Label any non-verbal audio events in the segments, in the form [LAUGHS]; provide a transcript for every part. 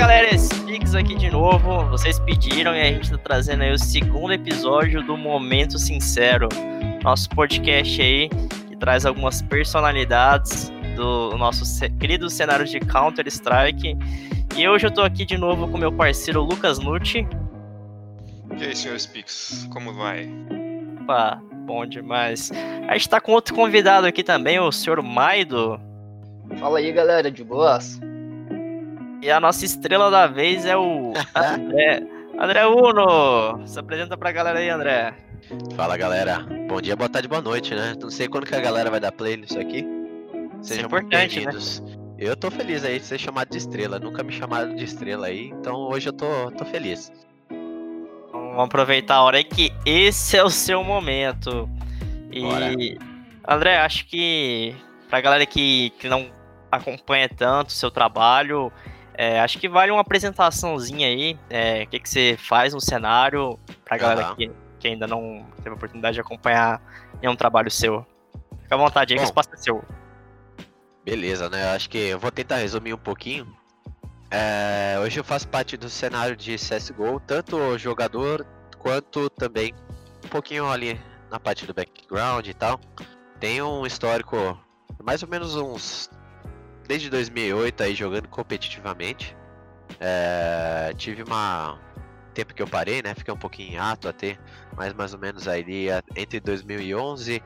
galera, Spix aqui de novo. Vocês pediram e a gente tá trazendo aí o segundo episódio do Momento Sincero. Nosso podcast aí que traz algumas personalidades do nosso querido cenário de Counter-Strike. E hoje eu tô aqui de novo com meu parceiro Lucas Nucci. E aí, senhor Spix, como vai? Opa, bom demais. A gente tá com outro convidado aqui também, o senhor Maido. Fala aí, galera, de boas? E a nossa estrela da vez é o [LAUGHS] André. André Uno! Se apresenta pra galera aí, André. Fala, galera. Bom dia, boa tarde, boa noite, né? Não sei quando que a galera vai dar play nisso aqui. Sejam é né? bem-vindos. Né? Eu tô feliz aí de ser chamado de estrela. Nunca me chamaram de estrela aí, então hoje eu tô, tô feliz. Vamos aproveitar a hora aí que esse é o seu momento. E, Bora. André, acho que pra galera que, que não acompanha tanto o seu trabalho, é, acho que vale uma apresentaçãozinha aí. É, o que, que você faz no cenário pra galera uhum. que, que ainda não teve a oportunidade de acompanhar nenhum trabalho seu. Fica à vontade aí, que o espaço é seu. Beleza, né? Acho que eu vou tentar resumir um pouquinho. É, hoje eu faço parte do cenário de CSGO, tanto jogador quanto também um pouquinho ali na parte do background e tal. Tenho um histórico, mais ou menos uns. Desde 2008 aí jogando competitivamente. É, tive uma. tempo que eu parei, né? Fiquei um pouquinho ato até, mais mais ou menos aí entre 2011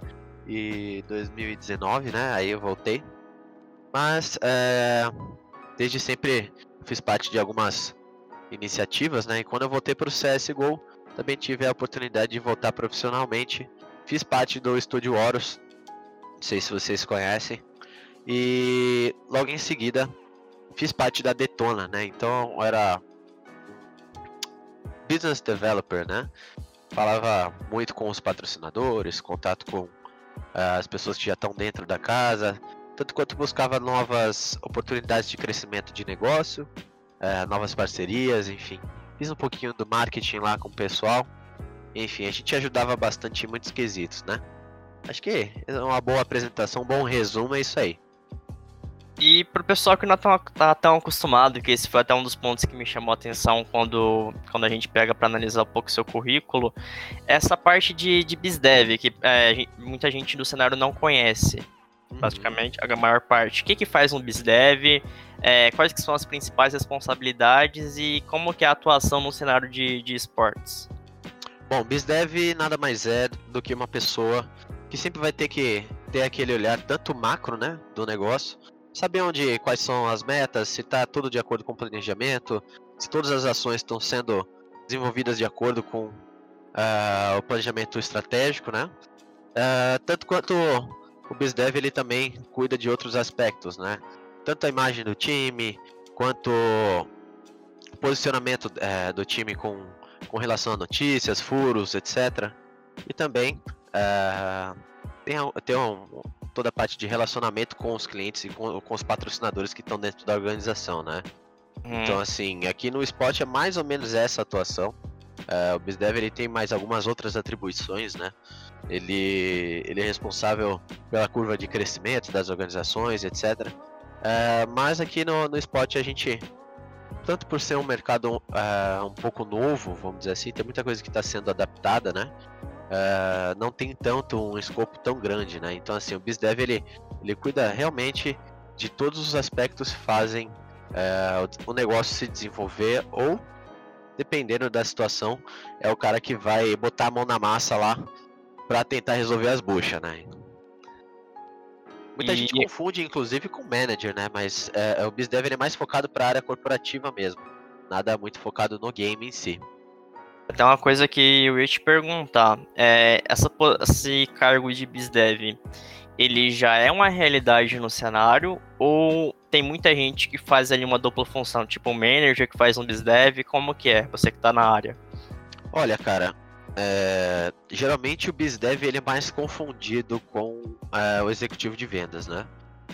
e 2019, né? Aí eu voltei. Mas é, desde sempre fiz parte de algumas iniciativas, né? E quando eu voltei para o CSGO, também tive a oportunidade de voltar profissionalmente. Fiz parte do Estúdio Horus, não sei se vocês conhecem. E logo em seguida fiz parte da Detona, né? Então era business developer, né? Falava muito com os patrocinadores, contato com uh, as pessoas que já estão dentro da casa, tanto quanto buscava novas oportunidades de crescimento de negócio, é, novas parcerias, enfim. Fiz um pouquinho do marketing lá com o pessoal. Enfim, a gente ajudava bastante em muitos quesitos, né? Acho que é uma boa apresentação, um bom resumo, é isso aí. E pro pessoal que não tá, tá tão acostumado, que esse foi até um dos pontos que me chamou a atenção quando, quando a gente pega para analisar um pouco o seu currículo, essa parte de, de BizDev, que é, muita gente do cenário não conhece. Uhum. praticamente a maior parte. O que, que faz um BizDev? É, quais que são as principais responsabilidades e como que é a atuação no cenário de, de esportes? Bom, BizDev nada mais é do que uma pessoa que sempre vai ter que ter aquele olhar tanto macro, né, do negócio, saber onde, quais são as metas, se está tudo de acordo com o planejamento, se todas as ações estão sendo desenvolvidas de acordo com uh, o planejamento estratégico, né? Uh, tanto quanto o BizDev ele também cuida de outros aspectos, né? Tanto a imagem do time, quanto o posicionamento é, do time com, com relação a notícias, furos, etc. E também é, tem, tem um, toda a parte de relacionamento com os clientes e com, com os patrocinadores que estão dentro da organização, né? Hum. Então, assim, aqui no esporte é mais ou menos essa atuação. É, o BizDev ele tem mais algumas outras atribuições, né? Ele, ele é responsável pela curva de crescimento das organizações, etc. É, mas aqui no, no esporte a gente, tanto por ser um mercado é, um pouco novo, vamos dizer assim, tem muita coisa que está sendo adaptada, né? É, não tem tanto um escopo tão grande, né? Então assim, o BizDev ele, ele cuida realmente de todos os aspectos que fazem é, o, negócio se desenvolver ou dependendo da situação, é o cara que vai botar a mão na massa lá para tentar resolver as buchas, né? Muita e... gente confunde, inclusive, com manager, né? Mas é o BizDev é mais focado para a área corporativa mesmo. Nada muito focado no game em si. Até uma coisa que eu ia te perguntar. É, essa, esse cargo de BizDev, ele já é uma realidade no cenário? Ou tem muita gente que faz ali uma dupla função? Tipo um manager que faz um BizDev? Como que é? Você que tá na área. Olha, cara, é, geralmente o BizDev ele é mais confundido com é, o executivo de vendas, né?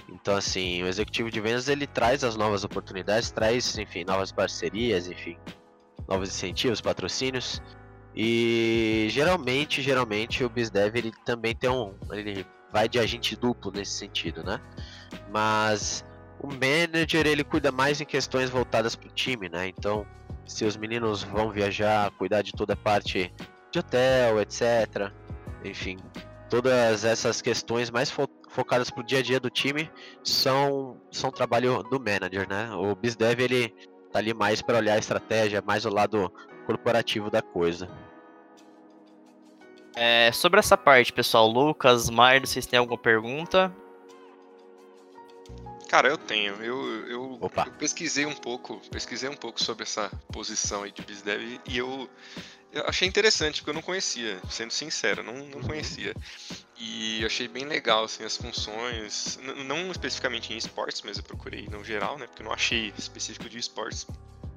Então, assim, o executivo de vendas ele traz as novas oportunidades, traz, enfim, novas parcerias, enfim, novos incentivos, patrocínios. E geralmente, geralmente o BizDev ele também tem um, ele vai de agente duplo nesse sentido, né? Mas o manager ele cuida mais em questões voltadas para o time, né? Então, se os meninos vão viajar, cuidar de toda a parte de hotel, etc. Enfim, todas essas questões mais fo focadas para o dia a dia do time são, são trabalho do manager, né? O BizDev ele tá ali mais para olhar a estratégia, mais o lado corporativo da coisa. É, sobre essa parte, pessoal, Lucas, Mair, vocês têm alguma pergunta? Cara, eu tenho. Eu, eu, eu pesquisei um pouco, pesquisei um pouco sobre essa posição aí de BizDev e eu, eu achei interessante, porque eu não conhecia, sendo sincero, não, não conhecia. E achei bem legal, assim, as funções, não especificamente em esportes, mas eu procurei no geral, né, porque eu não achei específico de esportes.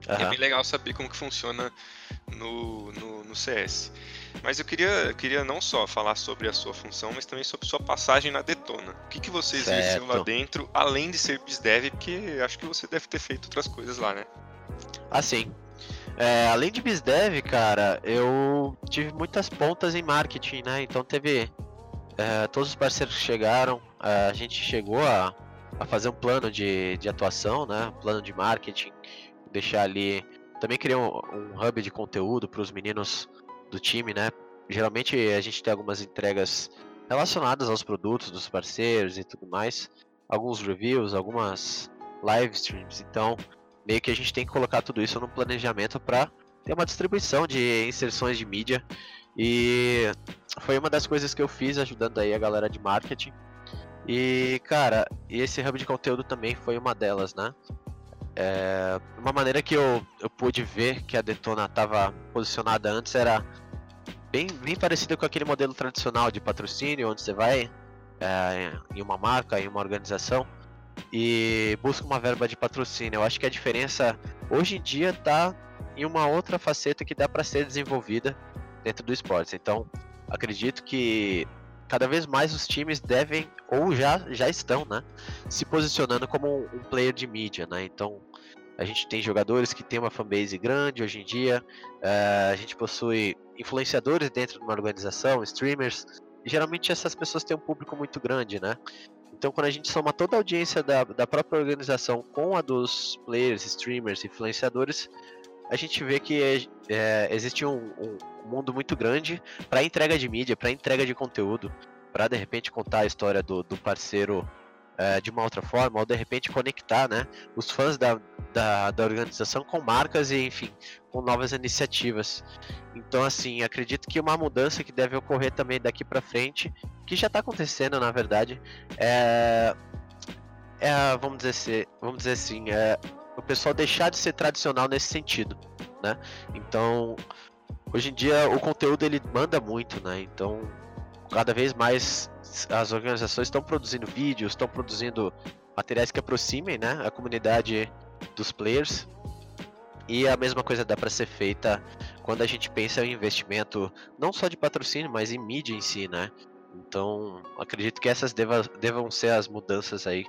E é bem legal saber como que funciona no, no, no CS. Mas eu queria, eu queria não só falar sobre a sua função, mas também sobre sua passagem na Detona. O que, que você exerceu lá dentro, além de ser BizDev, porque acho que você deve ter feito outras coisas lá, né? Assim, é, além de BizDev, cara, eu tive muitas pontas em marketing, né? Então teve é, todos os parceiros que chegaram, é, a gente chegou a, a fazer um plano de, de atuação, né? Um plano de marketing, deixar ali. Também criar um, um hub de conteúdo para os meninos do time, né? Geralmente a gente tem algumas entregas relacionadas aos produtos dos parceiros e tudo mais, alguns reviews, algumas live streams, então meio que a gente tem que colocar tudo isso no planejamento para ter uma distribuição de inserções de mídia e foi uma das coisas que eu fiz ajudando aí a galera de marketing. E cara, esse hub de conteúdo também foi uma delas, né? É, uma maneira que eu, eu pude ver que a Detona estava posicionada antes era bem, bem parecida com aquele modelo tradicional de patrocínio, onde você vai é, em uma marca, em uma organização e busca uma verba de patrocínio. Eu acho que a diferença hoje em dia está em uma outra faceta que dá para ser desenvolvida dentro do esporte. Então, acredito que cada vez mais os times devem ou já já estão, né, se posicionando como um, player de mídia, né? Então, a gente tem jogadores que têm uma fanbase grande hoje em dia, eh, a gente possui influenciadores dentro de uma organização, streamers, e geralmente essas pessoas têm um público muito grande, né? Então, quando a gente soma toda a audiência da, da própria organização com a dos players, streamers, influenciadores, a gente vê que é, existe um, um mundo muito grande para entrega de mídia, para entrega de conteúdo, para de repente contar a história do, do parceiro é, de uma outra forma, ou de repente conectar né, os fãs da, da, da organização com marcas e, enfim, com novas iniciativas. Então, assim, acredito que uma mudança que deve ocorrer também daqui para frente, que já está acontecendo, na verdade, é, é vamos dizer, assim, vamos dizer assim, é o pessoal deixar de ser tradicional nesse sentido, né? Então, hoje em dia o conteúdo ele manda muito, né? Então, cada vez mais as organizações estão produzindo vídeos, estão produzindo materiais que aproximem, né, a comunidade dos players. E a mesma coisa dá para ser feita quando a gente pensa em investimento não só de patrocínio, mas em mídia em si, né? Então, acredito que essas deva, devam ser as mudanças aí,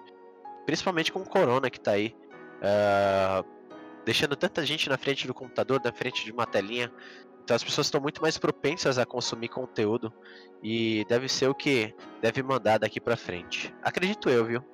principalmente com o Corona que tá aí, uh, deixando tanta gente na frente do computador, na frente de uma telinha. Então as pessoas estão muito mais propensas a consumir conteúdo e deve ser o que deve mandar daqui para frente. Acredito eu, viu?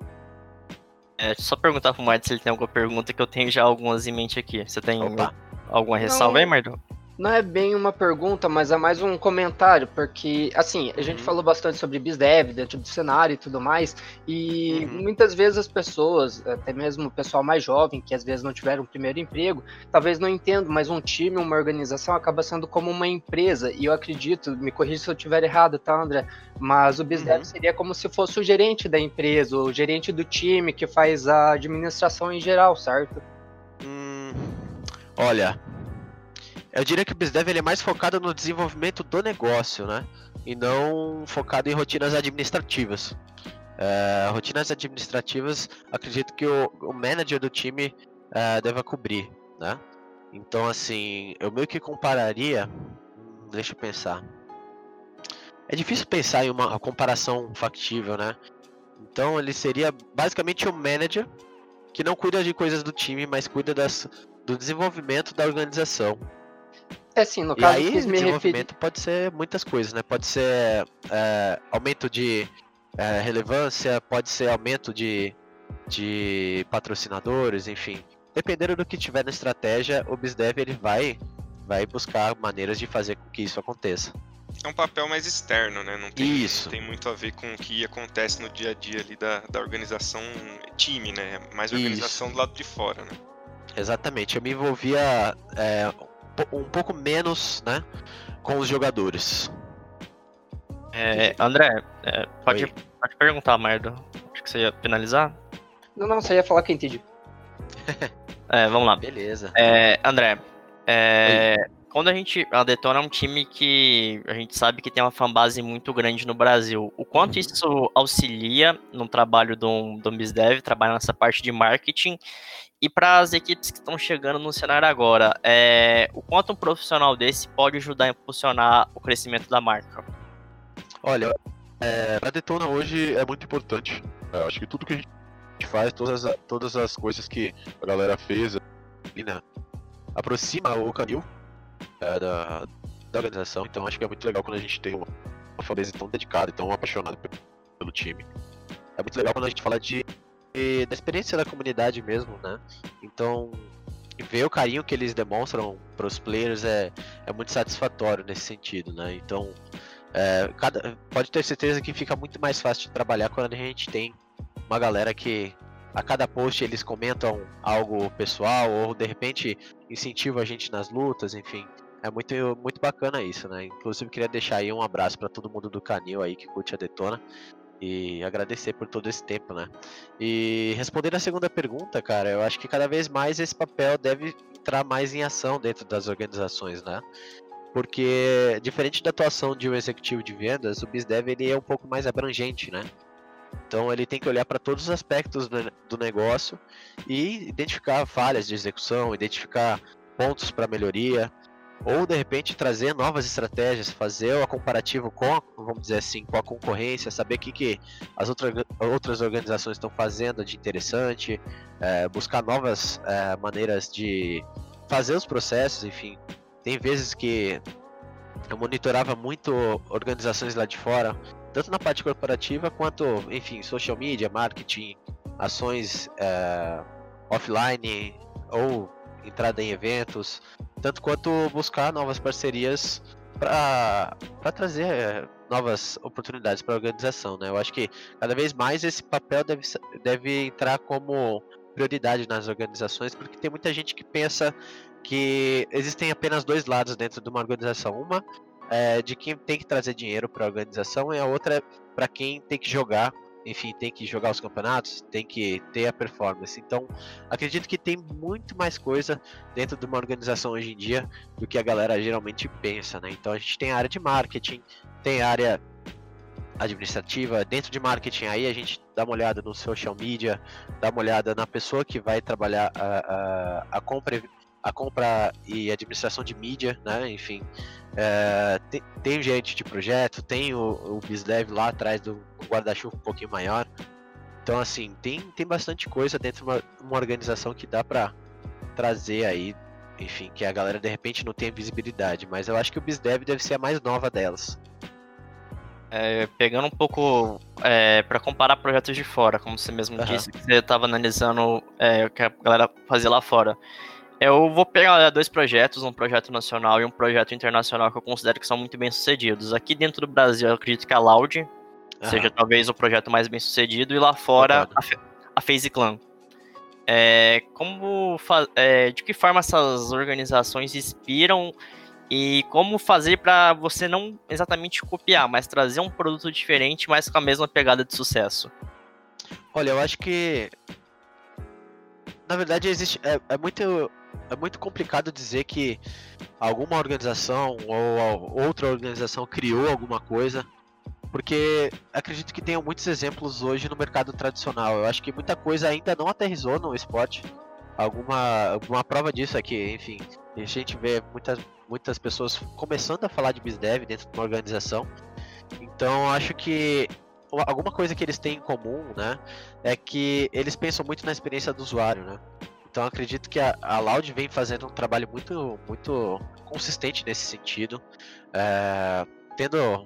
É, só perguntar pro Martin se ele tem alguma pergunta, que eu tenho já algumas em mente aqui. Você tem Opa. alguma ressalva Não. aí, Mardo? Não é bem uma pergunta, mas é mais um comentário, porque, assim, a gente Uhum. falou bastante sobre BizDev dentro do cenário e tudo mais, e Uhum. muitas vezes as pessoas, até mesmo o pessoal mais jovem, que às vezes não tiveram um primeiro emprego, talvez não entendam, mas um time, uma organização acaba sendo como uma empresa, e eu acredito, me corrija se eu estiver errado, tá, André? Mas o BizDev Uhum. seria como se fosse o gerente da empresa, o gerente do time que faz a administração em geral, certo? Hum, olha, eu diria que o BizDev ele é mais focado no desenvolvimento do negócio, né? E não focado em rotinas administrativas. É, rotinas administrativas, acredito que o, o manager do time é, deva cobrir, né? Então, assim, eu meio que compararia. Deixa eu pensar. É difícil pensar em uma comparação factível, né? Então, ele seria basicamente o manager que não cuida de coisas do time, mas cuida das, do desenvolvimento da organização. É assim, no E caso, eu aí, desenvolvimento pode ser muitas coisas, né? Pode ser é, aumento de é, relevância, pode ser aumento de de patrocinadores, enfim. Dependendo do que tiver na estratégia, o BizDev ele vai, vai buscar maneiras de fazer com que isso aconteça. É um papel mais externo, né? Não tem, Isso. não tem muito a ver com o que acontece no dia a dia ali da, da organização time, né? É mais organização Isso. do lado de fora, né? Exatamente, eu me envolvia é, um po- pouco menos, né, com os jogadores. É, André, é, pode, Oi. pode perguntar, Merda. Acho que você ia finalizar. Não, não, você ia falar que eu entendi. [LAUGHS] É, vamos lá. Beleza. É, André, é, quando a gente. A Detona é um time que a gente sabe que tem uma fanbase muito grande no Brasil. O quanto isso auxilia no trabalho do, do BizDev, trabalhar nessa parte de marketing? E para as equipes que estão chegando no cenário agora, é, o quanto um profissional desse pode ajudar a impulsionar o crescimento da marca? Olha, é, a Detona hoje é muito importante. É, acho que tudo que a gente faz, todas, as- todas as coisas que a galera fez né, aproxima o canil é, da, da organização. Então acho que é muito legal quando a gente tem uma, uma tão dedicada e tão apaixonada pe- pelo time. É muito legal quando a gente fala de, de- da experiência da comunidade mesmo, né? Então ver o carinho que eles demonstram para os players é, é muito satisfatório nesse sentido, né? Então é, cada- pode ter certeza que fica muito mais fácil de trabalhar quando a gente tem uma galera que a cada post eles comentam algo pessoal ou de repente incentivam a gente nas lutas, enfim. É muito, muito bacana isso, né? Inclusive queria deixar aí um abraço para todo mundo do canil aí que curte a Detona e agradecer por todo esse tempo, né? E respondendo a segunda pergunta, cara, eu acho que cada vez mais esse papel deve entrar mais em ação dentro das organizações, né? porque diferente da atuação de um executivo de vendas, o BizDev ele é um pouco mais abrangente, né? Então ele tem que olhar para todos os aspectos do do negócio e identificar falhas de execução, identificar pontos para melhoria, ou de repente trazer novas estratégias, fazer o comparativo com, vamos dizer assim, com a concorrência, saber o que, que as outra, outras organizações estão fazendo de interessante, eh, buscar novas eh, maneiras de fazer os processos, enfim, tem vezes que eu monitorava muito organizações lá de fora, tanto na parte corporativa quanto, enfim, social media, marketing, ações eh, offline ou entrada em eventos, tanto quanto buscar novas parcerias para trazer eh, novas oportunidades para a organização, né? Eu acho que cada vez mais esse papel deve, deve entrar como prioridade nas organizações, porque tem muita gente que pensa que existem apenas dois lados dentro de uma organização. Uma é de quem tem que trazer dinheiro para a organização e a outra é para quem tem que jogar, enfim, tem que jogar os campeonatos, tem que ter a performance. Então, acredito que tem muito mais coisa dentro de uma organização hoje em dia do que a galera geralmente pensa, né? Então, a gente tem a área de marketing, tem a área administrativa, dentro de marketing aí a gente dá uma olhada no social media, dá uma olhada na pessoa que vai trabalhar a, a, a compra a compra e administração de mídia, né? Enfim, é, tem, tem o gerente de projeto, tem o, o BizDev lá atrás do guarda-chuva um pouquinho maior. Então, assim, tem, tem bastante coisa dentro de uma, uma organização que dá para trazer aí, enfim, que a galera de repente não tem visibilidade, mas eu acho que o BizDev deve ser a mais nova delas. É, pegando um pouco é, para comparar projetos de fora, como você mesmo Aham. disse, que você estava analisando é, o que a galera fazia lá fora. Eu vou pegar dois projetos, um projeto nacional e um projeto internacional que eu considero que são muito bem sucedidos. Aqui dentro do Brasil, eu acredito que a Loud seja talvez o projeto mais bem sucedido, e lá fora a, a Clan. É, como é, de que forma essas organizações inspiram e como fazer para você não exatamente copiar, mas trazer um produto diferente, mas com a mesma pegada de sucesso? Olha, eu acho que na verdade existe é, é muito é muito complicado dizer que alguma organização ou outra organização criou alguma coisa, porque acredito que tenham muitos exemplos hoje no mercado tradicional. Eu acho que muita coisa ainda não aterrizou no esporte. Alguma alguma prova disso é que, enfim, a gente vê muitas muitas pessoas começando a falar de BizDev dentro de uma organização. Então, acho que uma- alguma coisa que eles têm em comum, né, é que eles pensam muito na experiência do usuário, né? Então acredito que a, a Loud vem fazendo um trabalho muito, muito consistente nesse sentido, é, tendo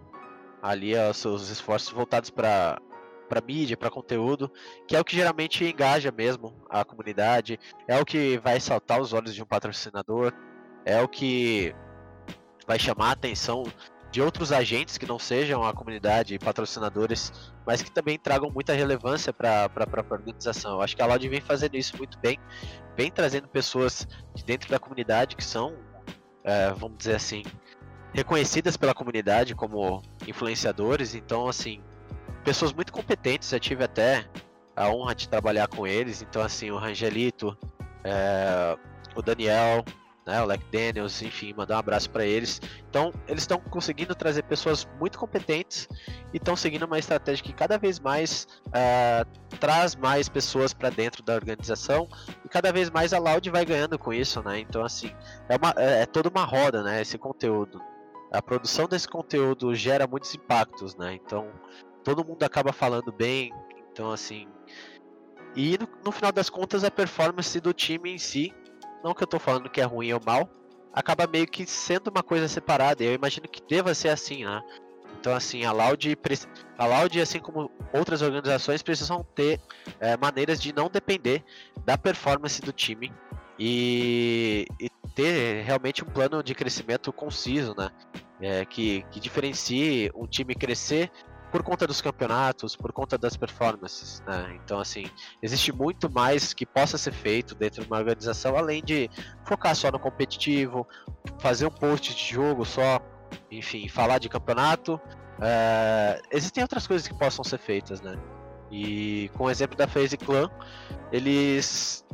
ali os seus esforços voltados para para mídia, para conteúdo, que é o que geralmente engaja mesmo a comunidade, é o que vai saltar os olhos de um patrocinador, é o que vai chamar a atenção de outros agentes que não sejam a comunidade, patrocinadores, mas que também tragam muita relevância para a própria organização. Eu acho que a Loud vem fazendo isso muito bem, vem trazendo pessoas de dentro da comunidade que são, é, vamos dizer assim, reconhecidas pela comunidade como influenciadores. Então, assim, pessoas muito competentes. Já tive até a honra de trabalhar com eles. Então, assim, o Rangelito, é, o Daniel, né, o Leck Daniels, enfim, mandar um abraço para eles. Então, eles estão conseguindo trazer pessoas muito competentes e estão seguindo uma estratégia que cada vez mais uh, traz mais pessoas para dentro da organização e cada vez mais a Loud vai ganhando com isso, né? Então, assim, é, uma, é, é toda uma roda, né? Esse conteúdo. A produção desse conteúdo gera muitos impactos, né? Então, todo mundo acaba falando bem. Então, assim. E no, no final das contas, a performance do time em si não que eu tô falando que é ruim ou mal, acaba meio que sendo uma coisa separada. Eu imagino que deva ser assim, né? Então, assim, a Loud, a Loud, assim como outras organizações, precisam ter é, maneiras de não depender da performance do time e, e ter realmente um plano de crescimento conciso, né? É, que, que diferencie um time crescer por conta dos campeonatos, por conta das performances, né? Então, assim, existe muito mais que possa ser feito dentro de uma organização, além de focar só no competitivo, fazer um post de jogo só, enfim, falar de campeonato. É... Existem outras coisas que possam ser feitas, né? E com o exemplo da FaZe Clan, eles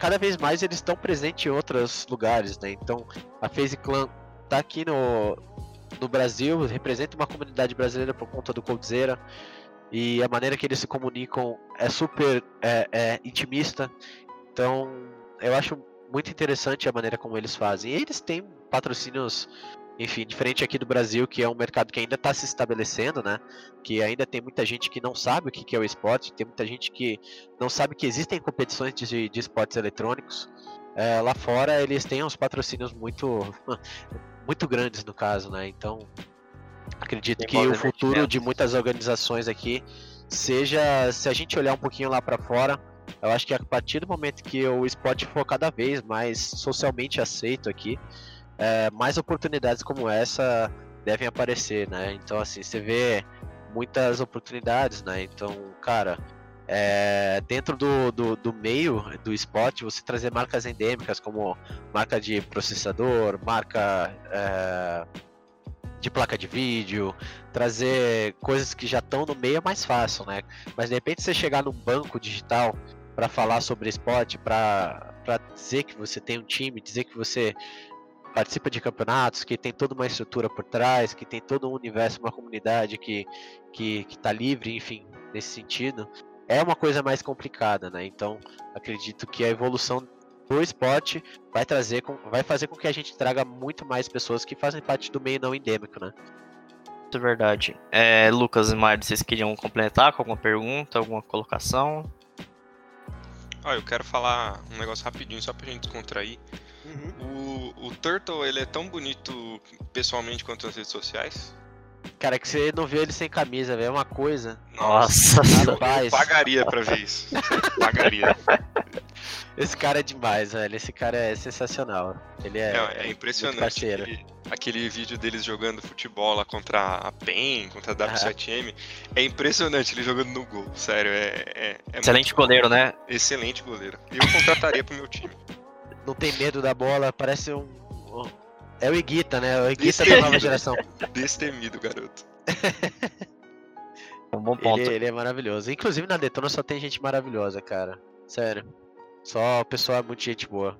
cada vez mais eles estão presentes em outros lugares, né? Então, a FaZe Clan tá aqui no, no Brasil, representa uma comunidade brasileira por conta do Coldzera. E a maneira que eles se comunicam é super é, é, intimista. Então, eu acho muito interessante a maneira como eles fazem. E eles têm patrocínios, enfim, diferente aqui do Brasil, que é um mercado que ainda está se estabelecendo, né? Que ainda tem muita gente que não sabe o que é o esporte, tem muita gente que não sabe que existem competições de, de esportes eletrônicos. É, lá fora eles têm uns patrocínios muito [LAUGHS] muito grandes no caso, né? Então, acredito que o futuro de muitas organizações aqui seja, se a gente olhar um pouquinho lá para fora, eu acho que a partir do momento que o esporte for cada vez mais socialmente aceito aqui, é, mais oportunidades como essa devem aparecer, né? Então, assim, você vê muitas oportunidades, né? Então, cara, é, dentro do, do, do, meio do esporte, você trazer marcas endêmicas como marca de processador, marca é, de placa de vídeo, trazer coisas que já estão no meio é mais fácil, né? Mas de repente você chegar num banco digital para falar sobre esporte, para dizer que você tem um time, dizer que você participa de campeonatos, que tem toda uma estrutura por trás, que tem todo um universo, uma comunidade que, que, que tá livre, enfim, nesse sentido é uma coisa mais complicada, né? Então, acredito que a evolução do esporte vai trazer, vai fazer com que a gente traga muito mais pessoas que fazem parte do meio não endêmico, né? É verdade. É, Lucas e Mário, vocês queriam complementar com alguma pergunta, alguma colocação? Ah, eu quero falar um negócio rapidinho só pra gente descontrair. Uhum. O, o Turtle, ele é tão bonito pessoalmente quanto nas redes sociais? Cara, que você não vê ele sem camisa, velho. É uma coisa. Nossa, Rapaz. Eu pagaria pra ver isso. pagaria. Esse cara é demais, velho. Esse cara é sensacional. Ele é, é, é impressionante. Aquele, aquele, vídeo deles jogando futebol lá contra a PEN, contra a W7M. É impressionante ele jogando no gol. Sério, é. é, é Excelente goleiro, né? Excelente goleiro. Eu contrataria pro meu time. Não tem medo da bola, parece um é o Iguita, né? O Iguita da nova geração. [LAUGHS] Destemido, garoto. um bom ponto. Ele, ele, é maravilhoso. Inclusive na Detona só tem gente maravilhosa, cara. Sério. Só o pessoal é muito gente boa.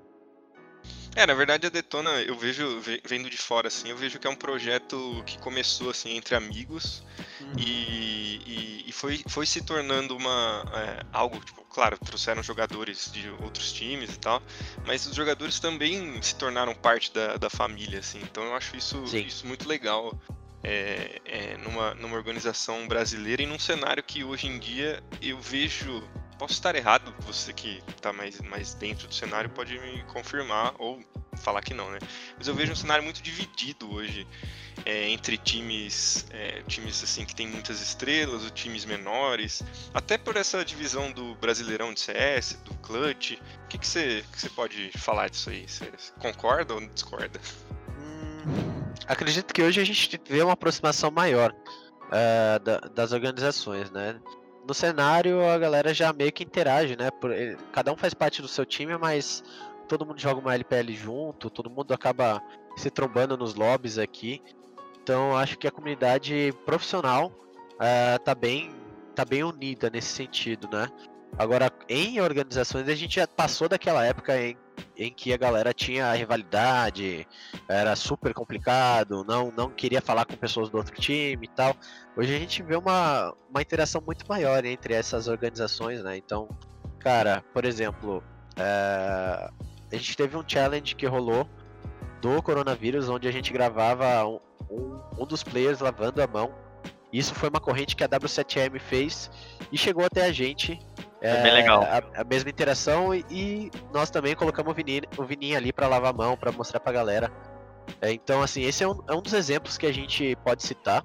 É, na verdade a Detona, eu vejo, vendo de fora assim, eu vejo que é um projeto que começou assim entre amigos uhum. e, e, e, foi, foi se tornando uma é, algo, tipo, claro, trouxeram jogadores de outros times e tal, mas os jogadores também se tornaram parte da, da família, assim, então eu acho isso, isso muito legal. É, é, numa, numa organização brasileira e num cenário que hoje em dia eu vejo Posso estar errado, você que está mais, mais dentro do cenário pode me confirmar ou falar que não, né? Mas eu vejo um cenário muito dividido hoje é, entre times, é, times assim que tem muitas estrelas, ou times menores, até por essa divisão do Brasileirão de CS, do Clutch. O que, você, que você pode falar disso aí? Concorda ou discorda? Hum, acredito que hoje a gente vê uma aproximação maior uh, da, das organizações, né? No cenário a galera já meio que interage, né? Por, cada um faz parte do seu time, mas todo mundo joga uma LPL junto, todo mundo acaba se trombando nos lobbies aqui. Então acho que a comunidade profissional uh, tá bem tá bem unida nesse sentido, né? Agora, em organizações, a gente já passou daquela época em, em que a galera tinha rivalidade, era super complicado, não, não queria falar com pessoas do outro time e tal. Hoje a gente vê uma, uma interação muito maior entre essas organizações, né? Então, cara, por exemplo, é, a gente teve um challenge que rolou do coronavírus, onde a gente gravava um, um, um dos players lavando a mão. Isso foi uma corrente que a W7M fez e chegou até a gente. É, é bem legal. A, a, mesma interação e, e nós também colocamos o Vininho, o Vininho ali para lavar a mão, para mostrar pra galera. É, então, assim, esse é um, é um dos exemplos que a gente pode citar.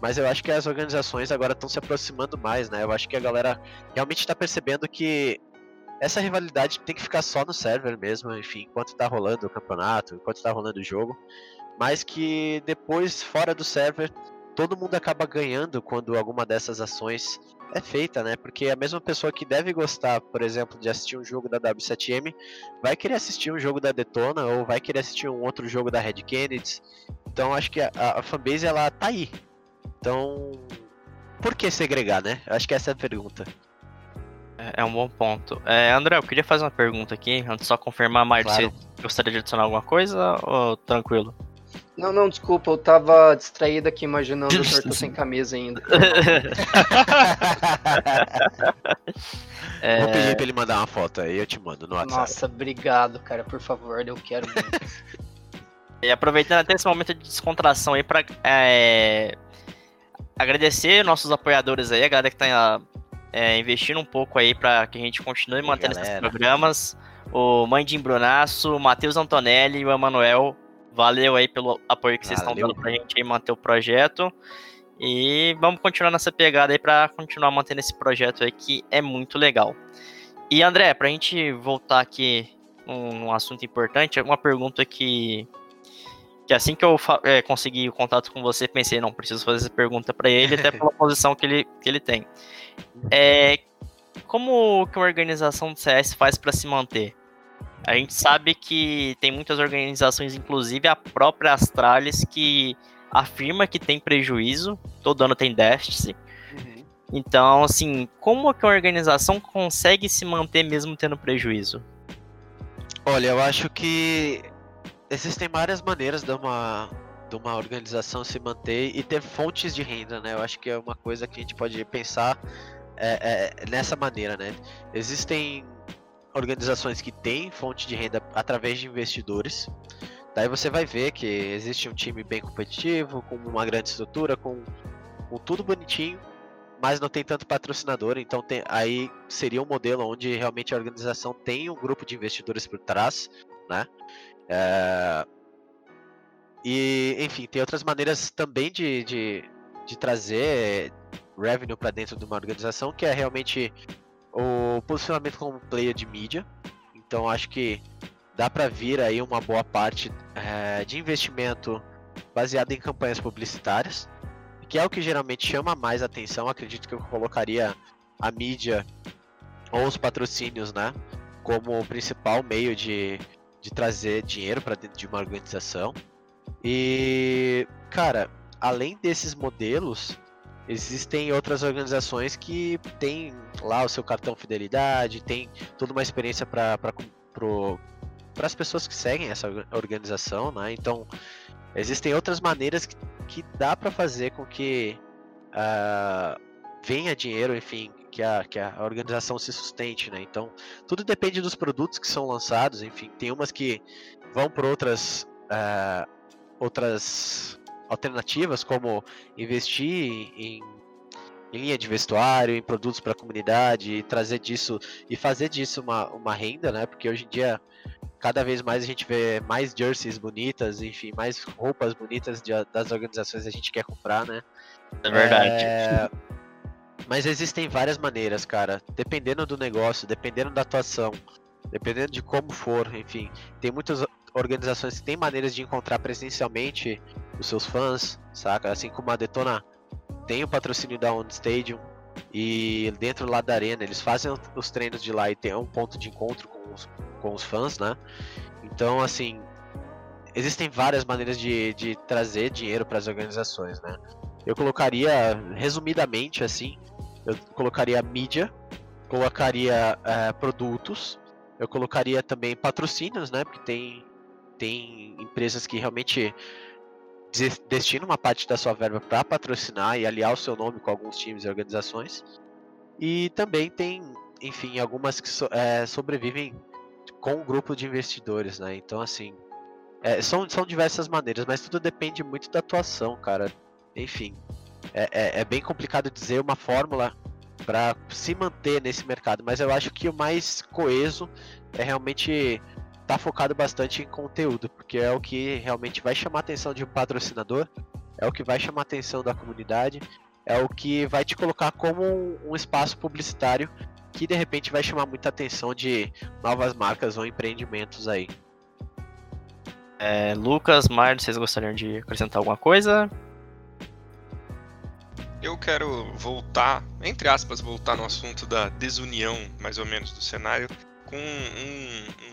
Mas eu acho que as organizações agora estão se aproximando mais, né? Eu acho que a galera realmente está percebendo que essa rivalidade tem que ficar só no server mesmo, enfim, enquanto tá rolando o campeonato, enquanto tá rolando o jogo. Mas que depois, fora do server, todo mundo acaba ganhando quando alguma dessas ações é feita, né? Porque a mesma pessoa que deve gostar, por exemplo, de assistir um jogo da W7M, vai querer assistir um jogo da Detona ou vai querer assistir um outro jogo da Red Kennedy. Então acho que a, a fanbase ela tá aí. Então, por que segregar, né? Acho que essa é a pergunta. É, é um bom ponto. É, André, eu queria fazer uma pergunta aqui, antes só confirmar, Marcos, claro. você gostaria de adicionar alguma coisa ou tranquilo? Não, não, desculpa, eu tava distraído aqui imaginando o Torto sem camisa ainda. [LAUGHS] é... Vou pedir pra ele mandar uma foto aí, eu te mando no WhatsApp. Nossa, obrigado, cara, por favor, eu quero muito. [LAUGHS] e aproveitando até esse momento de descontração aí pra é... agradecer nossos apoiadores aí, a galera que tá é, investindo um pouco aí para que a gente continue mantendo esses programas. O Mandim Brunasso, o Matheus Antonelli e o Emanuel. Valeu aí pelo apoio que vocês estão dando pra gente aí manter o projeto. E vamos continuar nessa pegada aí para continuar mantendo esse projeto aí que é muito legal. E André, pra gente voltar aqui num, um assunto importante, uma pergunta que que assim que eu é, consegui o contato com você, pensei, não, preciso fazer essa pergunta para ele, até pela [LAUGHS] posição que ele, que ele tem. É, como que uma organização do CS faz para se manter? A gente sabe que tem muitas organizações, inclusive a própria Astralis, que afirma que tem prejuízo, todo ano tem déficit. Uhum. Então, assim, como que uma organização consegue se manter mesmo tendo prejuízo? Olha, eu acho que existem várias maneiras de uma, de uma organização se manter e ter fontes de renda, né? Eu acho que é uma coisa que a gente pode pensar é, é, nessa maneira, né? Existem organizações que têm fonte de renda através de investidores. Daí você vai ver que existe um time bem competitivo, com uma grande estrutura, com, com tudo bonitinho, mas não tem tanto patrocinador. Então tem, aí seria um modelo onde realmente a organização tem um grupo de investidores por trás, né? É... E, enfim, tem outras maneiras também de, de, de trazer revenue para dentro de uma organização, que é realmente o posicionamento como player de mídia. Então, acho que dá para vir aí uma boa parte é, de investimento baseado em campanhas publicitárias, que é o que geralmente chama mais atenção. Acredito que eu colocaria a mídia ou os patrocínios, né, como o principal meio de, de trazer dinheiro para dentro de uma organização. E, cara, além desses modelos, existem outras organizações que têm lá o seu cartão fidelidade, tem toda uma experiência para para as pessoas que seguem essa organização, né? Então, existem outras maneiras que, que dá para fazer com que uh, venha dinheiro, enfim, que a, que a organização se sustente, né? Então, tudo depende dos produtos que são lançados, enfim, tem umas que vão para outras, uh, outras alternativas, como investir em, em linha de vestuário, em produtos para a comunidade, e trazer disso e fazer disso uma, uma renda, né? Porque hoje em dia cada vez mais a gente vê mais jerseys bonitas, enfim, mais roupas bonitas de, das organizações que a gente quer comprar, né? É verdade. É, Mas existem várias maneiras, cara. Dependendo do negócio, dependendo da atuação, dependendo de como for, enfim. Tem muitas organizações que têm maneiras de encontrar presencialmente os seus fãs, saca? Assim como a Detona tem o patrocínio da On Stadium e dentro lá da arena eles fazem os treinos de lá e tem um ponto de encontro com os, com os fãs, né? Então, assim, existem várias maneiras de, de trazer dinheiro para as organizações, né? Eu colocaria, resumidamente, assim, eu colocaria mídia, colocaria é, produtos, eu colocaria também patrocínios, né? Porque tem, tem empresas que realmente destinam uma parte da sua verba para patrocinar e aliar o seu nome com alguns times e organizações. E também tem, enfim, algumas que so, é, sobrevivem com um grupo de investidores, né? Então, assim, é, são, são diversas maneiras, mas tudo depende muito da atuação, cara. Enfim, é, é, é bem complicado dizer uma fórmula para se manter nesse mercado, mas eu acho que o mais coeso é realmente tá focado bastante em conteúdo, porque é o que realmente vai chamar a atenção de um patrocinador, é o que vai chamar a atenção da comunidade, é o que vai te colocar como um, espaço publicitário que de repente vai chamar muita atenção de novas marcas ou empreendimentos aí. É, Lucas, Mário, vocês gostariam de acrescentar alguma coisa? Eu quero voltar, entre aspas, voltar no assunto da desunião, mais ou menos, do cenário, com um, um,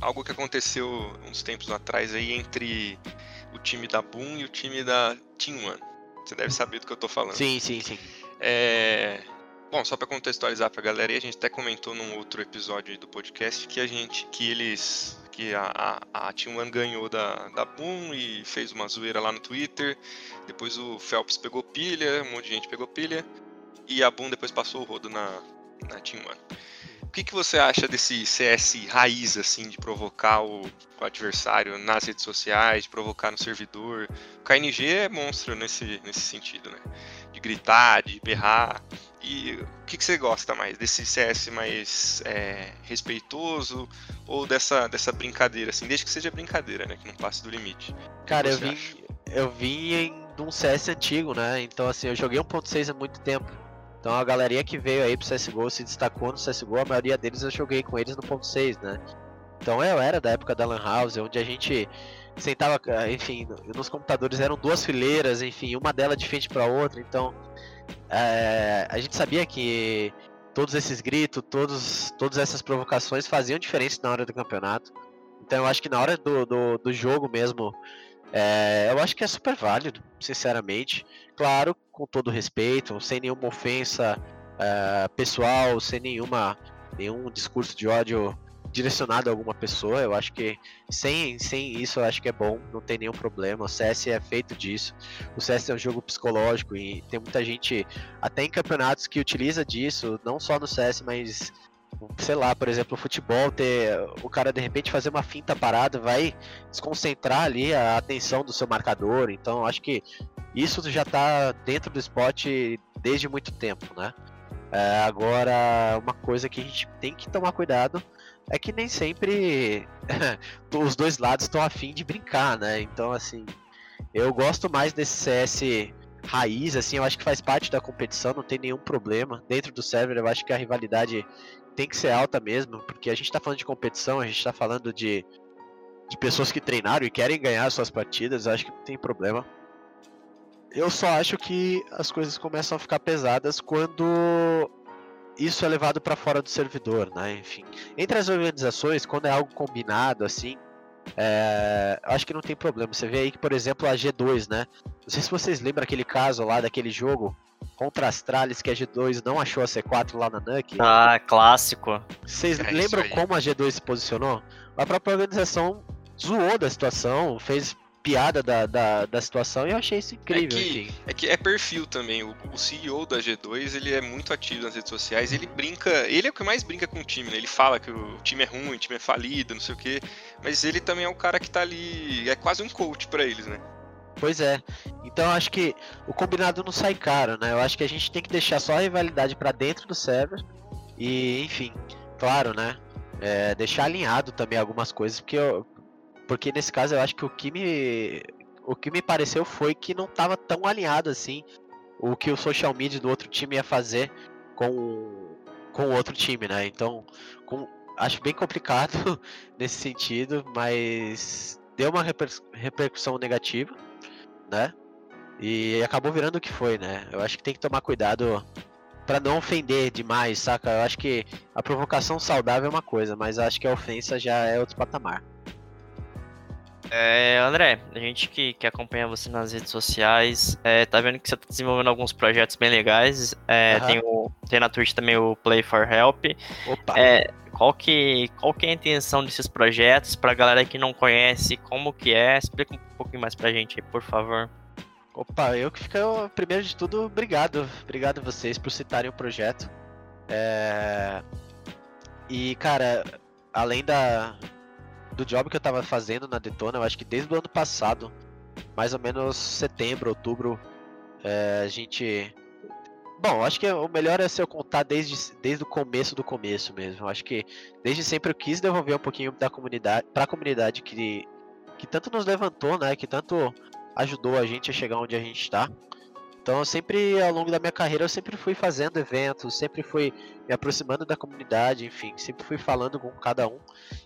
algo que aconteceu uns tempos atrás aí entre o time da Boom e o time da Team One. Você deve saber do que eu tô falando. Sim, sim, sim. É... Bom, só para contextualizar pra galera, a gente até comentou num outro episódio do podcast que a gente, que eles que a, a, a Team One ganhou da, da Boom e fez uma zoeira lá no Twitter. Depois o Phelps pegou pilha, um monte de gente pegou pilha. E a Boom depois passou o rodo na, na Team One. O que, que você acha desse CS raiz, assim, de provocar o, o adversário nas redes sociais, de provocar no servidor? O KNG é monstro nesse, nesse sentido, né? De gritar, de berrar. E o que, que você gosta mais? Desse CS mais é, respeitoso ou dessa, dessa brincadeira, assim? Desde que seja brincadeira, né? Que não passe do limite. Cara, eu vim, eu vim em de um CS antigo, né? Então, assim, eu joguei 1.6 há muito tempo. Então, a galerinha que veio aí pro CSGO se destacou no CSGO, a maioria deles eu joguei com eles no 1.6, né? Então, eu era da época da Lan House, onde a gente sentava, enfim, nos computadores eram duas fileiras, enfim, uma delas de frente para outra, então é, a gente sabia que todos esses gritos, todos, todas essas provocações faziam diferença na hora do campeonato. Então eu acho que na hora do, do, do jogo mesmo, é, eu acho que é super válido, sinceramente. Claro, com todo respeito, sem nenhuma ofensa é, pessoal, sem nenhuma, nenhum discurso de ódio direcionado a alguma pessoa. Eu acho que sem, sem isso eu acho que é bom, não tem nenhum problema. O CS é feito disso. O CS é um jogo psicológico e tem muita gente, até em campeonatos, que utiliza disso, não só no CS, mas sei lá, por exemplo, futebol ter o cara de repente fazer uma finta parada vai desconcentrar ali a atenção do seu marcador. Então, acho que isso já está dentro do esporte desde muito tempo, né? É, agora, uma coisa que a gente tem que tomar cuidado é que nem sempre [LAUGHS] os dois lados estão afim de brincar, né? Então, assim, eu gosto mais desse CS raiz, assim, eu acho que faz parte da competição, não tem nenhum problema. Dentro do server, eu acho que a rivalidade tem que ser alta mesmo, porque a gente tá falando de competição, a gente tá falando de, de pessoas que treinaram e querem ganhar suas partidas, acho que não tem problema. Eu só acho que as coisas começam a ficar pesadas quando isso é levado para fora do servidor, né? Enfim, entre as organizações, quando é algo combinado assim, é, acho que não tem problema. Você vê aí que, por exemplo, a G2, né? Não sei se vocês lembram aquele caso lá daquele jogo contra as Astralis que a G2 não achou a C4 lá na NUC. Ah, clássico. Vocês é lembram como a G2 se posicionou? A própria organização zoou da situação, fez piada da, da, da situação e eu achei isso incrível. É que, é, que é perfil também. O, o, CEO da G2 ele é muito ativo nas redes sociais. Ele brinca. Ele é o que mais brinca com o time, né? Ele fala que o time é ruim, o time é falido, não sei o quê. Mas ele também é o cara que tá ali. É quase um coach para eles, né? Pois é. Então acho que o combinado não sai caro, né? Eu acho que a gente tem que deixar só a rivalidade para dentro do server. E, enfim, claro, né? é, deixar alinhado também algumas coisas, porque, eu, porque nesse caso eu acho que o que me o que me pareceu foi que não estava tão alinhado assim o que o social media do outro time ia fazer com com o outro time, né? Então, com, acho bem complicado [LAUGHS] nesse sentido, mas deu uma reper, repercussão negativa, né? E acabou virando o que foi, né? Eu acho que tem que tomar cuidado para não ofender demais, saca? Eu acho que a provocação saudável é uma coisa, mas acho que a ofensa já é outro patamar. É, André, a gente que, que acompanha você nas redes sociais, é, tá vendo que você tá desenvolvendo alguns projetos bem legais. É, uhum. tem, o, tem na Twitch também o Play for Help. Opa! É, qual, que, qual que é a intenção desses projetos pra galera que não conhece, como que é? Explica um pouquinho mais pra gente aí, por favor. Opa, eu que fico, primeiro de tudo, obrigado. Obrigado a vocês por citarem o projeto. É... E, cara, além da, do job que eu tava fazendo na Detona, eu acho que desde o ano passado, mais ou menos setembro, outubro, é, a gente. Bom, acho que o melhor é se eu contar desde, desde o começo do começo mesmo. Eu acho que desde sempre eu quis devolver um pouquinho da comunidade, pra comunidade que, que tanto nos levantou, né? Que tanto ajudou a gente a chegar onde a gente está. Então, eu sempre, ao longo da minha carreira, eu sempre fui fazendo eventos, sempre fui me aproximando da comunidade, enfim, sempre fui falando com cada um.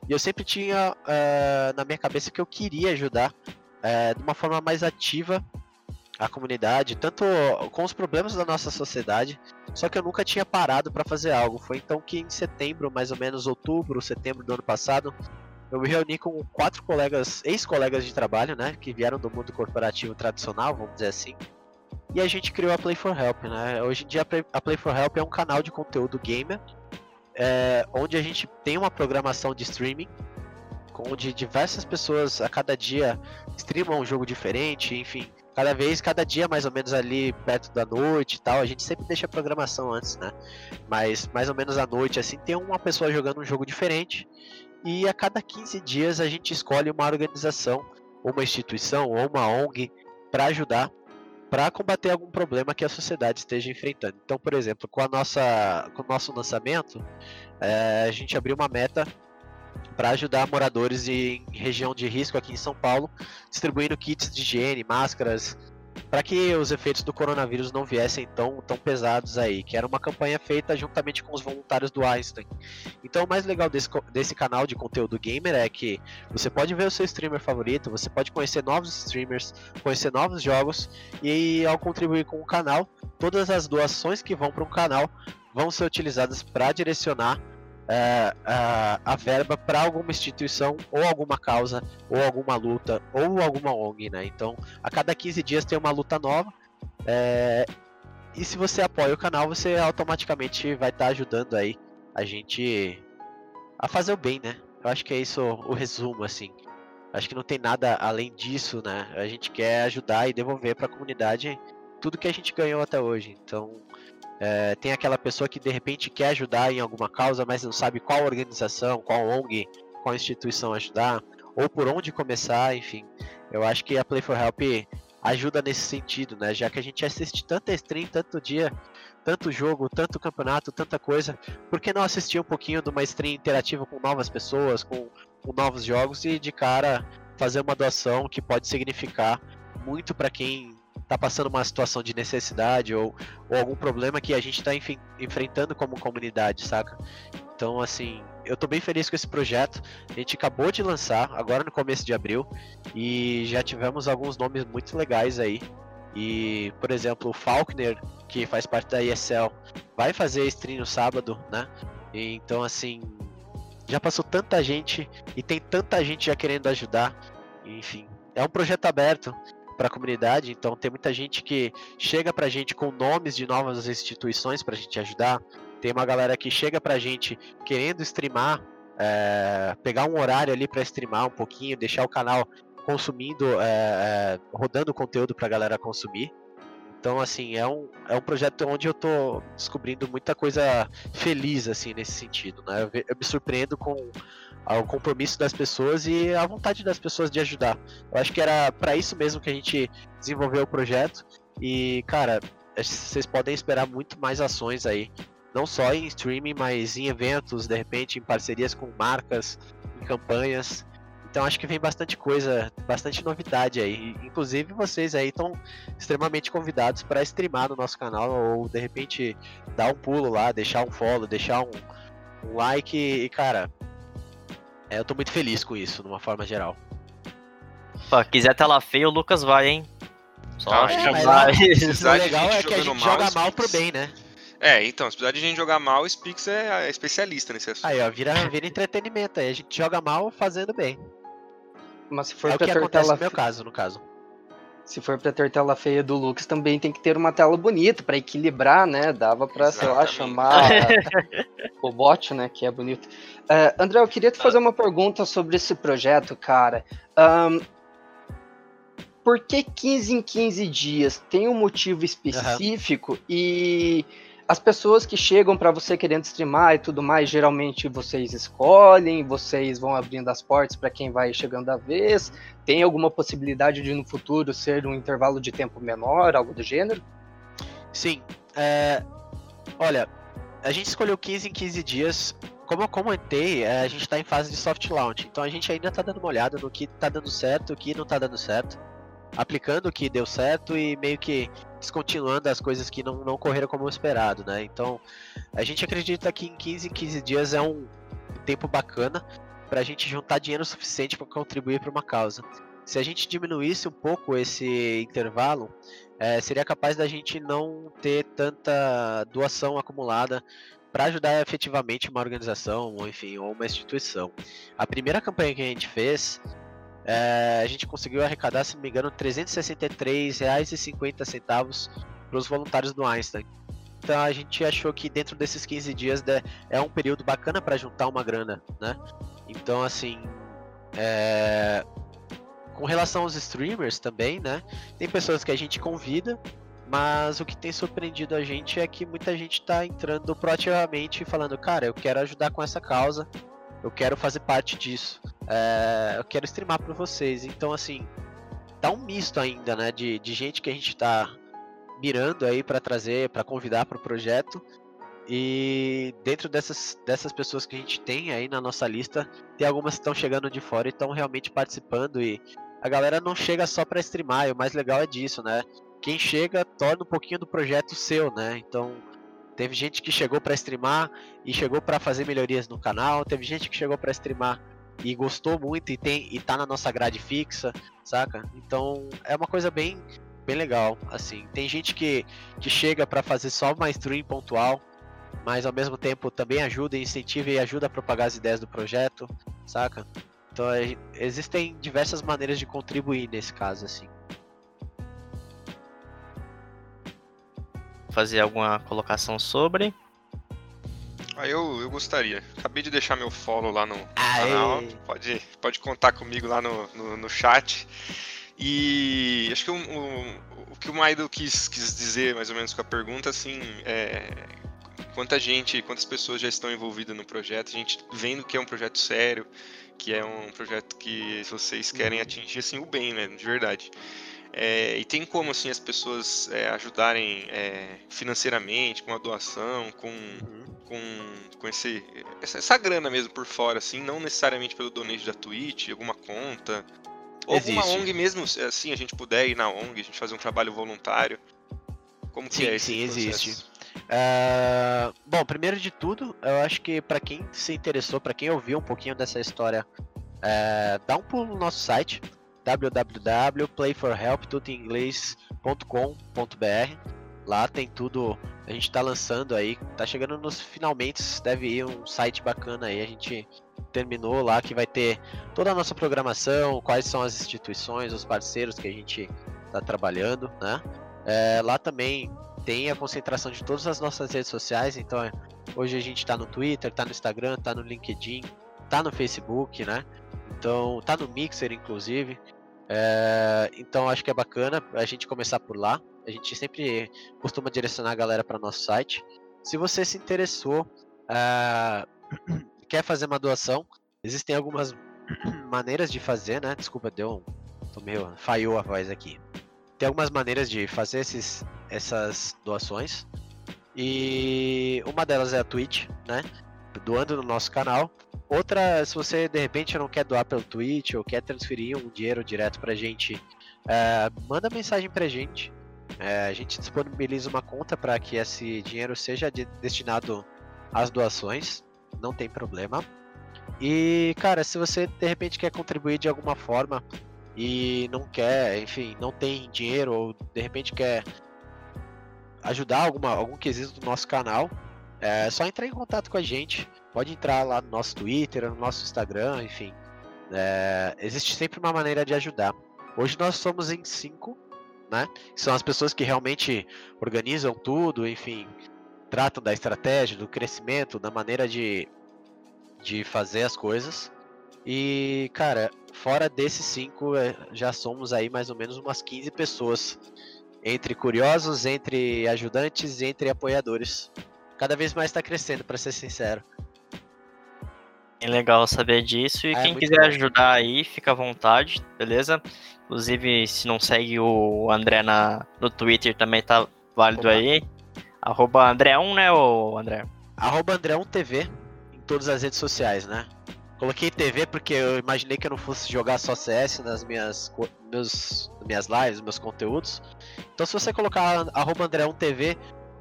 E eu sempre tinha uh, na minha cabeça que eu queria ajudar uh, de uma forma mais ativa a comunidade, tanto com os problemas da nossa sociedade, só que eu nunca tinha parado para fazer algo. Foi então que em setembro, mais ou menos outubro, setembro do ano passado, eu me reuni com quatro colegas, ex-colegas de trabalho, né, que vieram do mundo corporativo tradicional, vamos dizer assim, e a gente criou a Play for Help, né? Hoje em dia a Play for Help é um canal de conteúdo gamer, é, onde a gente tem uma programação de streaming, onde diversas pessoas a cada dia streamam um jogo diferente, enfim, cada vez, cada dia mais ou menos ali perto da noite e tal, a gente sempre deixa a programação antes, né? Mas mais ou menos à noite, assim, tem uma pessoa jogando um jogo diferente, e a cada 15 dias a gente escolhe uma organização, uma instituição ou uma ONG para ajudar para combater algum problema que a sociedade esteja enfrentando. Então, por exemplo, com, a nossa, com o nosso lançamento, é, a gente abriu uma meta para ajudar moradores em região de risco aqui em São Paulo, distribuindo kits de higiene, máscaras, para que os efeitos do coronavírus não viessem tão, tão pesados aí, que era uma campanha feita juntamente com os voluntários do Einstein. Então, o mais legal desse, desse canal de conteúdo gamer é que você pode ver o seu streamer favorito, você pode conhecer novos streamers, conhecer novos jogos, e ao contribuir com o canal, todas as doações que vão para um canal vão ser utilizadas para direcionar é, a, a, verba para alguma instituição ou alguma causa ou alguma luta ou alguma ONG, né? Então, a cada 15 dias tem uma luta nova. É, e se você apoia o canal, você automaticamente vai estar tá ajudando aí a gente a fazer o bem, né? Eu acho que é isso o resumo, assim. Acho que não tem nada além disso, né? A gente quer ajudar e devolver para a comunidade tudo que a gente ganhou até hoje. Então, é, tem aquela pessoa que de repente quer ajudar em alguma causa, mas não sabe qual organização, qual ONG, qual instituição ajudar, ou por onde começar, enfim. Eu acho que a Play for Help ajuda nesse sentido, né? Já que a gente assiste tanta stream, tanto dia, tanto jogo, tanto campeonato, tanta coisa, por que não assistir um pouquinho de uma stream interativa com novas pessoas, com, com novos jogos e de cara fazer uma doação que pode significar muito para quem tá passando uma situação de necessidade ou, ou algum problema que a gente está enfrentando como comunidade, saca? Então, assim, eu tô bem feliz com esse projeto. A gente acabou de lançar, agora no começo de abril, e já tivemos alguns nomes muito legais aí. E, por exemplo, o Faulkner, que faz parte da ESL, vai fazer stream no sábado, né? E, então, assim, já passou tanta gente e tem tanta gente já querendo ajudar. Enfim, é um projeto aberto para a comunidade. Então tem muita gente que chega para a gente com nomes de novas instituições para a gente ajudar. Tem uma galera que chega para a gente querendo streamar, é, pegar um horário ali para streamar um pouquinho, deixar o canal consumindo, é, rodando conteúdo para a galera consumir. Então, assim, é um, é um projeto onde eu tô descobrindo muita coisa feliz, assim, nesse sentido, né? Eu, eu me surpreendo com ao compromisso das pessoas e a vontade das pessoas de ajudar. Eu acho que era para isso mesmo que a gente desenvolveu o projeto. E, cara, vocês podem esperar muito mais ações aí não só em streaming, mas em eventos, de repente em parcerias com marcas, em campanhas. Então acho que vem bastante coisa, bastante novidade aí. Inclusive vocês aí estão extremamente convidados para streamar no nosso canal ou de repente dar um pulo lá, deixar um follow, deixar um, um like e cara, é, eu tô muito feliz com isso, de uma forma geral. Pô, quiser tela feia, o Lucas vai, hein? Só Ah, acho é, vai. O [LAUGHS] legal é que a gente mal, joga mal pro bem, né? É, então, se precisar de gente jogar mal, o Spix é é especialista nesse assunto. Aí, ó, vira, vira entretenimento aí. A gente joga mal fazendo bem. Mas se for É o que acontece tela no meu caso, no caso. Se for pra ter tela feia do Lucas, também tem que ter uma tela bonita pra equilibrar, né? Dava pra, sei lá, Exatamente. chamar [LAUGHS] o bot, né? Que é bonito. É, André, eu queria te fazer uma pergunta sobre esse projeto, cara. Ahn, por que 15 em 15 dias? Tem um motivo específico e as pessoas que chegam pra você querendo streamar e tudo mais, geralmente vocês escolhem, vocês vão abrindo as portas pra quem vai chegando à vez. Tem alguma possibilidade de no futuro ser um intervalo de tempo menor, algo do gênero? Sim. é, Olha, a gente escolheu 15 em 15 dias. Como eu comentei, é, a gente tá em fase de soft launch. Então a gente ainda tá dando uma olhada no que tá dando certo, o que não tá dando certo. Aplicando o que deu certo e meio que descontinuando as coisas que não, não correram como esperado, né? Então, a gente acredita que em 15 em 15 dias é um tempo bacana pra gente juntar dinheiro suficiente para contribuir para uma causa. Se a gente diminuísse um pouco esse intervalo, é, seria capaz da gente não ter tanta doação acumulada para ajudar efetivamente uma organização, ou enfim, ou uma instituição. A primeira campanha que a gente fez, é, a gente conseguiu arrecadar, se não me engano, R$ 363,50 para os voluntários do Einstein. Então a gente achou que dentro desses 15 dias né, é um período bacana para juntar uma grana, né? Então assim, é, com relação aos streamers também, né? Tem pessoas que a gente convida, mas o que tem surpreendido a gente é que muita gente está entrando proativamente e falando, cara, eu quero ajudar com essa causa, eu quero fazer parte disso, é, eu quero streamar para vocês. Então, assim, tá um misto ainda, né? De, de gente que a gente tá mirando aí para trazer, para convidar para o projeto. E dentro dessas, dessas pessoas que a gente tem aí na nossa lista, tem algumas que estão chegando de fora e estão realmente participando. E a galera não chega só para streamar, e o mais legal é disso, né? Quem chega torna um pouquinho do projeto seu, né? Então, teve gente que chegou para streamar e chegou para fazer melhorias no canal, teve gente que chegou para streamar e gostou muito e tem e tá na nossa grade fixa, saca? Então, é uma coisa bem bem legal, assim. Tem gente que que chega para fazer só uma stream pontual, mas ao mesmo tempo também ajuda, incentiva e ajuda a propagar as ideias do projeto, saca? Então é- existem diversas maneiras de contribuir nesse caso, assim. Fazer alguma colocação sobre. Ah, eu, eu gostaria. Acabei de deixar meu follow lá no Aê! canal. Pode, pode contar comigo lá no, no, no chat. E acho que o, o, o que o Maido quis, quis dizer, mais ou menos, com a pergunta, assim, é. Quanta gente, quantas pessoas já estão envolvidas no projeto, a gente vendo que é um projeto sério, que é um projeto que vocês querem atingir assim o bem, né, de verdade. É, e tem como assim as pessoas é, ajudarem é, financeiramente, com a doação, com com, com esse, essa, essa grana mesmo por fora, assim, não necessariamente pelo donate da Twitch, alguma conta. Ou alguma. ONG mesmo, assim, a gente puder ir na ONG, a gente fazer um trabalho voluntário. Como que Sim, é esse sim, processo? existe. Ah, bom, primeiro de tudo, eu acho que pra quem se interessou, pra quem ouviu um pouquinho dessa história, é, dá um pulo no nosso site www.playforhelp. Lá tem tudo, a gente tá lançando aí, tá chegando nos finalmente, deve ir um site bacana aí, a gente terminou lá que vai ter toda a nossa programação, quais são as instituições, os parceiros que a gente tá trabalhando, né? É, lá também tem a concentração de todas as nossas redes sociais, então hoje a gente tá no Twitter, tá no Instagram, tá no LinkedIn, tá no Facebook, né? Então tá no Mixer, inclusive. É, então acho que é bacana a gente começar por lá. A gente sempre costuma direcionar a galera para nosso site. Se você se interessou, ah, [CLEARS THROAT] quer fazer uma doação, existem algumas [CLEARS THROAT] maneiras de fazer, né? Desculpa, deu um. Tô meio. falhou a voz aqui. Tem algumas maneiras de fazer esses, essas doações. E uma delas é a Twitch, né? Doando no nosso canal. Outra, se você de repente não quer doar pelo Twitch ou quer transferir um dinheiro direto pra gente, é, manda mensagem pra gente. É, a gente disponibiliza uma conta para que esse dinheiro seja de, destinado às doações, não tem problema. E, cara, se você de repente quer contribuir de alguma forma e não quer, enfim, não tem dinheiro ou de repente quer ajudar alguma, algum quesito do nosso canal, é só entrar em contato com a gente. Pode entrar lá no nosso Twitter, no nosso Instagram, enfim. É, existe sempre uma maneira de ajudar. Hoje nós somos em cinco, né? São as pessoas que realmente organizam tudo, enfim, tratam da estratégia, do crescimento, da maneira de, de fazer as coisas. E, cara, fora desses cinco, é, já somos aí mais ou menos umas 15 pessoas. Entre curiosos, entre ajudantes, entre apoiadores. Cada vez mais está crescendo, para ser sincero. É legal saber disso. E É, quem muito quiser ajudar aí, fica à vontade, beleza? Inclusive, se não segue o André na, no Twitter, também tá válido Opa. aí. Arroba André1, né, ô André? Arroba Andrão TV em todas as redes sociais, né? Coloquei TV porque eu imaginei que eu não fosse jogar só CS nas minhas, meus, minhas lives, meus conteúdos. Então se você colocar arroba Andrão TV,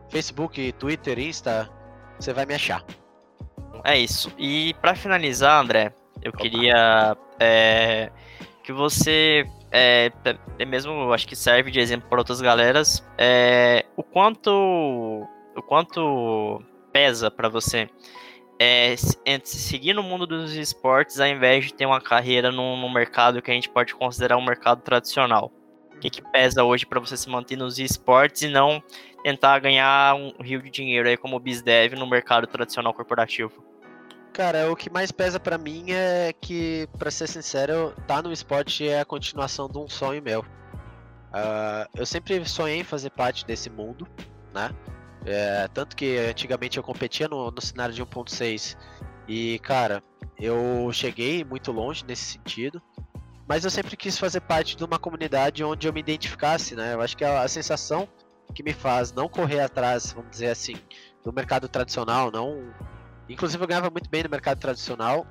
Facebook, Twitter, Insta, você vai me achar. É isso. E pra finalizar, André, eu queria é, que você, é, é mesmo, acho que serve de exemplo para outras galeras, é, o quanto, o quanto pesa pra você é, seguir no mundo dos esportes ao invés de ter uma carreira num, mercado que a gente pode considerar um mercado tradicional. O que, que pesa hoje pra você se manter nos esportes e não tentar ganhar um rio de dinheiro aí como BizDev no mercado tradicional corporativo? Cara, o que mais pesa pra mim é que, pra ser sincero, tá no esporte é a continuação de um sonho meu. Ah, eu sempre sonhei em fazer parte desse mundo, né? É, tanto que antigamente eu competia no, no cenário de 1.6 e, cara, eu cheguei muito longe nesse sentido. Mas eu sempre quis fazer parte de uma comunidade onde eu me identificasse, né? Eu acho que a, a sensação que me faz não correr atrás, vamos dizer assim, do mercado tradicional, não inclusive eu ganhava muito bem no mercado tradicional,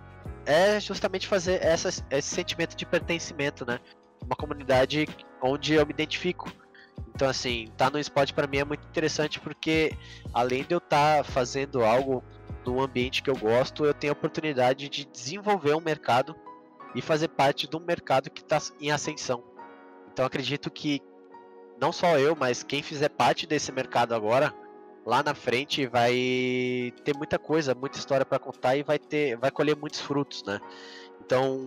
é justamente fazer essa, esse sentimento de pertencimento, né? Uma comunidade onde eu me identifico. Então, assim, tá no esporte para mim é muito interessante porque, além de eu estar fazendo algo no ambiente que eu gosto, eu tenho a oportunidade de desenvolver um mercado e fazer parte de um mercado que está em ascensão. Então, acredito que não só eu, mas quem fizer parte desse mercado agora, lá na frente vai ter muita coisa, muita história para contar e vai ter, vai colher muitos frutos, né? Então,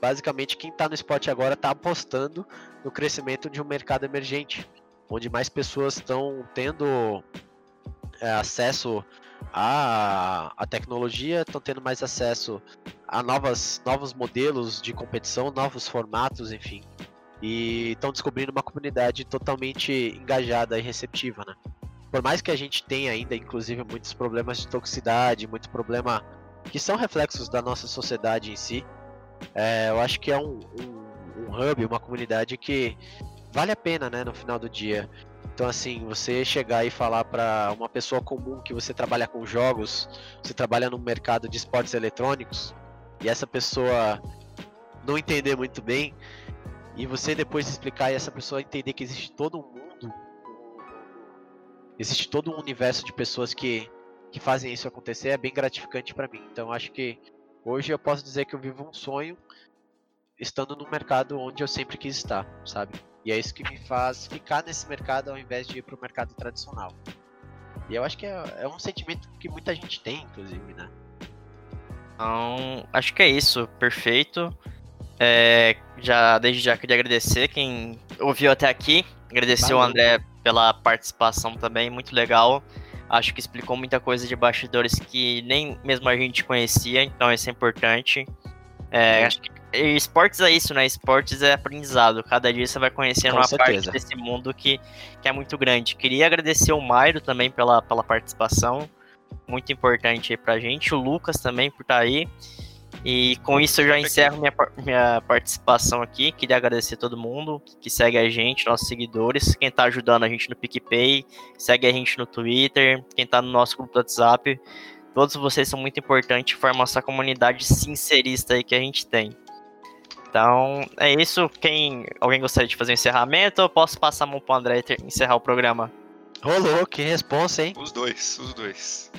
basicamente quem está no esporte agora está apostando no crescimento de um mercado emergente, onde mais pessoas estão tendo é, acesso à, à tecnologia, estão tendo mais acesso a novas, novos modelos de competição, novos formatos, enfim. E estão descobrindo uma comunidade totalmente engajada e receptiva, né? Por mais que a gente tenha ainda, inclusive, muitos problemas de toxicidade, muito problema que são reflexos da nossa sociedade em si, é, eu acho que é um, um, um hub, uma comunidade que vale a pena, né, no final do dia. Então, assim, você chegar e falar para uma pessoa comum que você trabalha com jogos, você trabalha no mercado de esportes eletrônicos, e essa pessoa não entender muito bem, e você depois explicar e essa pessoa entender que existe todo um mundo existe todo um universo de pessoas que, que fazem isso acontecer, é bem gratificante para mim. Então acho que hoje eu posso dizer que eu vivo um sonho estando no mercado onde eu sempre quis estar, sabe? E é isso que me faz ficar nesse mercado ao invés de ir pro mercado tradicional. E eu acho que é, é um sentimento que muita gente tem, inclusive, né? Então, acho que é isso, perfeito. É, já desde já queria agradecer quem ouviu até aqui, agradecer o Valeu. André pela participação também, muito legal. Acho que explicou muita coisa de bastidores que nem mesmo a gente conhecia, então isso é importante. É, acho que esportes é isso, né? Esportes é aprendizado. Cada dia você vai conhecendo Com uma certeza. parte desse mundo que, que é muito grande. Queria agradecer o Mairo também pela, pela participação. Muito importante aí pra gente. O Lucas também por estar aí. E com isso eu já encerro minha, minha participação aqui. Queria agradecer a todo mundo que segue a gente, nossos seguidores, quem tá ajudando a gente no PicPay, segue a gente no Twitter, quem tá no nosso grupo do WhatsApp. Todos vocês são muito importantes, formam essa comunidade sincerista aí que a gente tem. Então, é isso. Quem alguém gostaria de fazer um encerramento, eu posso passar a mão pro André e encerrar o programa. Rolou, que responsa, hein? Os dois, os dois.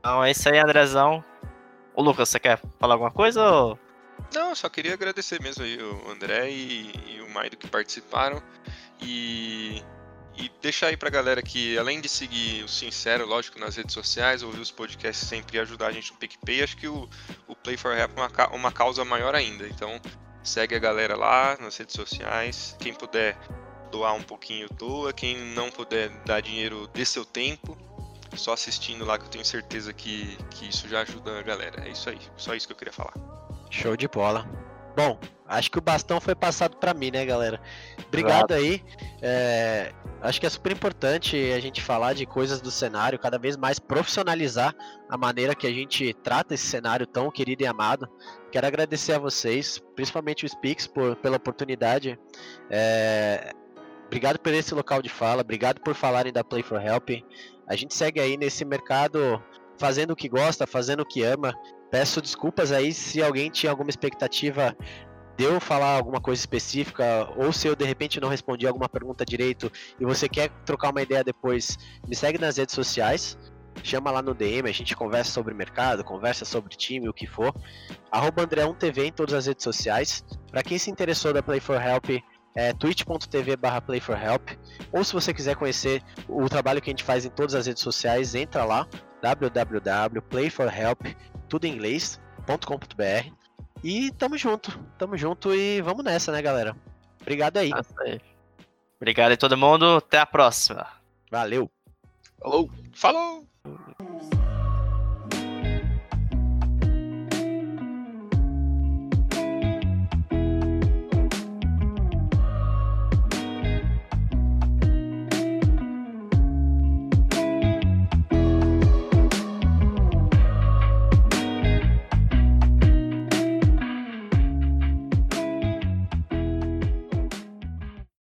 Então é isso aí, Andrezão. O Lucas, você quer falar alguma coisa? Ou... Não, só queria agradecer mesmo aí o André e, e o Maido que participaram. E e deixar aí pra galera que, além de seguir o Sincero, lógico, nas redes sociais, ouvir os podcasts sempre e ajudar a gente no PicPay, acho que o, o Play for Rap é uma, uma causa maior ainda. Então, segue a galera lá nas redes sociais. Quem puder doar um pouquinho, doa. Quem não puder dar dinheiro, dê seu tempo. Só assistindo lá que eu tenho certeza que, que isso já ajuda a galera. É isso aí. Só isso que eu queria falar. Show de bola. Bom, acho que o bastão foi passado para mim, né, galera? Obrigado Exato. aí. É, acho que é super importante a gente falar de coisas do cenário, cada vez mais profissionalizar a maneira que a gente trata esse cenário tão querido e amado. Quero agradecer a vocês, principalmente o Spix, por, pela oportunidade. É, obrigado por esse local de fala, obrigado por falarem da Play for Help. A gente segue aí nesse mercado fazendo o que gosta, fazendo o que ama. Peço desculpas aí se alguém tinha alguma expectativa de eu falar alguma coisa específica, ou se eu de repente não respondi alguma pergunta direito e você quer trocar uma ideia depois, me segue nas redes sociais, chama lá no DM, a gente conversa sobre mercado, conversa sobre time, o que for. Arroba André1TV em todas as redes sociais. Para quem se interessou da Play for Help, é twitch.tv barra playforhelp ou se você quiser conhecer o trabalho que a gente faz em todas as redes sociais, entra lá www.playforhelp tudo em inglês.com.br e tamo junto, tamo junto e vamos nessa, né, galera? Obrigado aí. aí. Obrigado aí todo mundo, até a próxima. Valeu. Falou. Falou.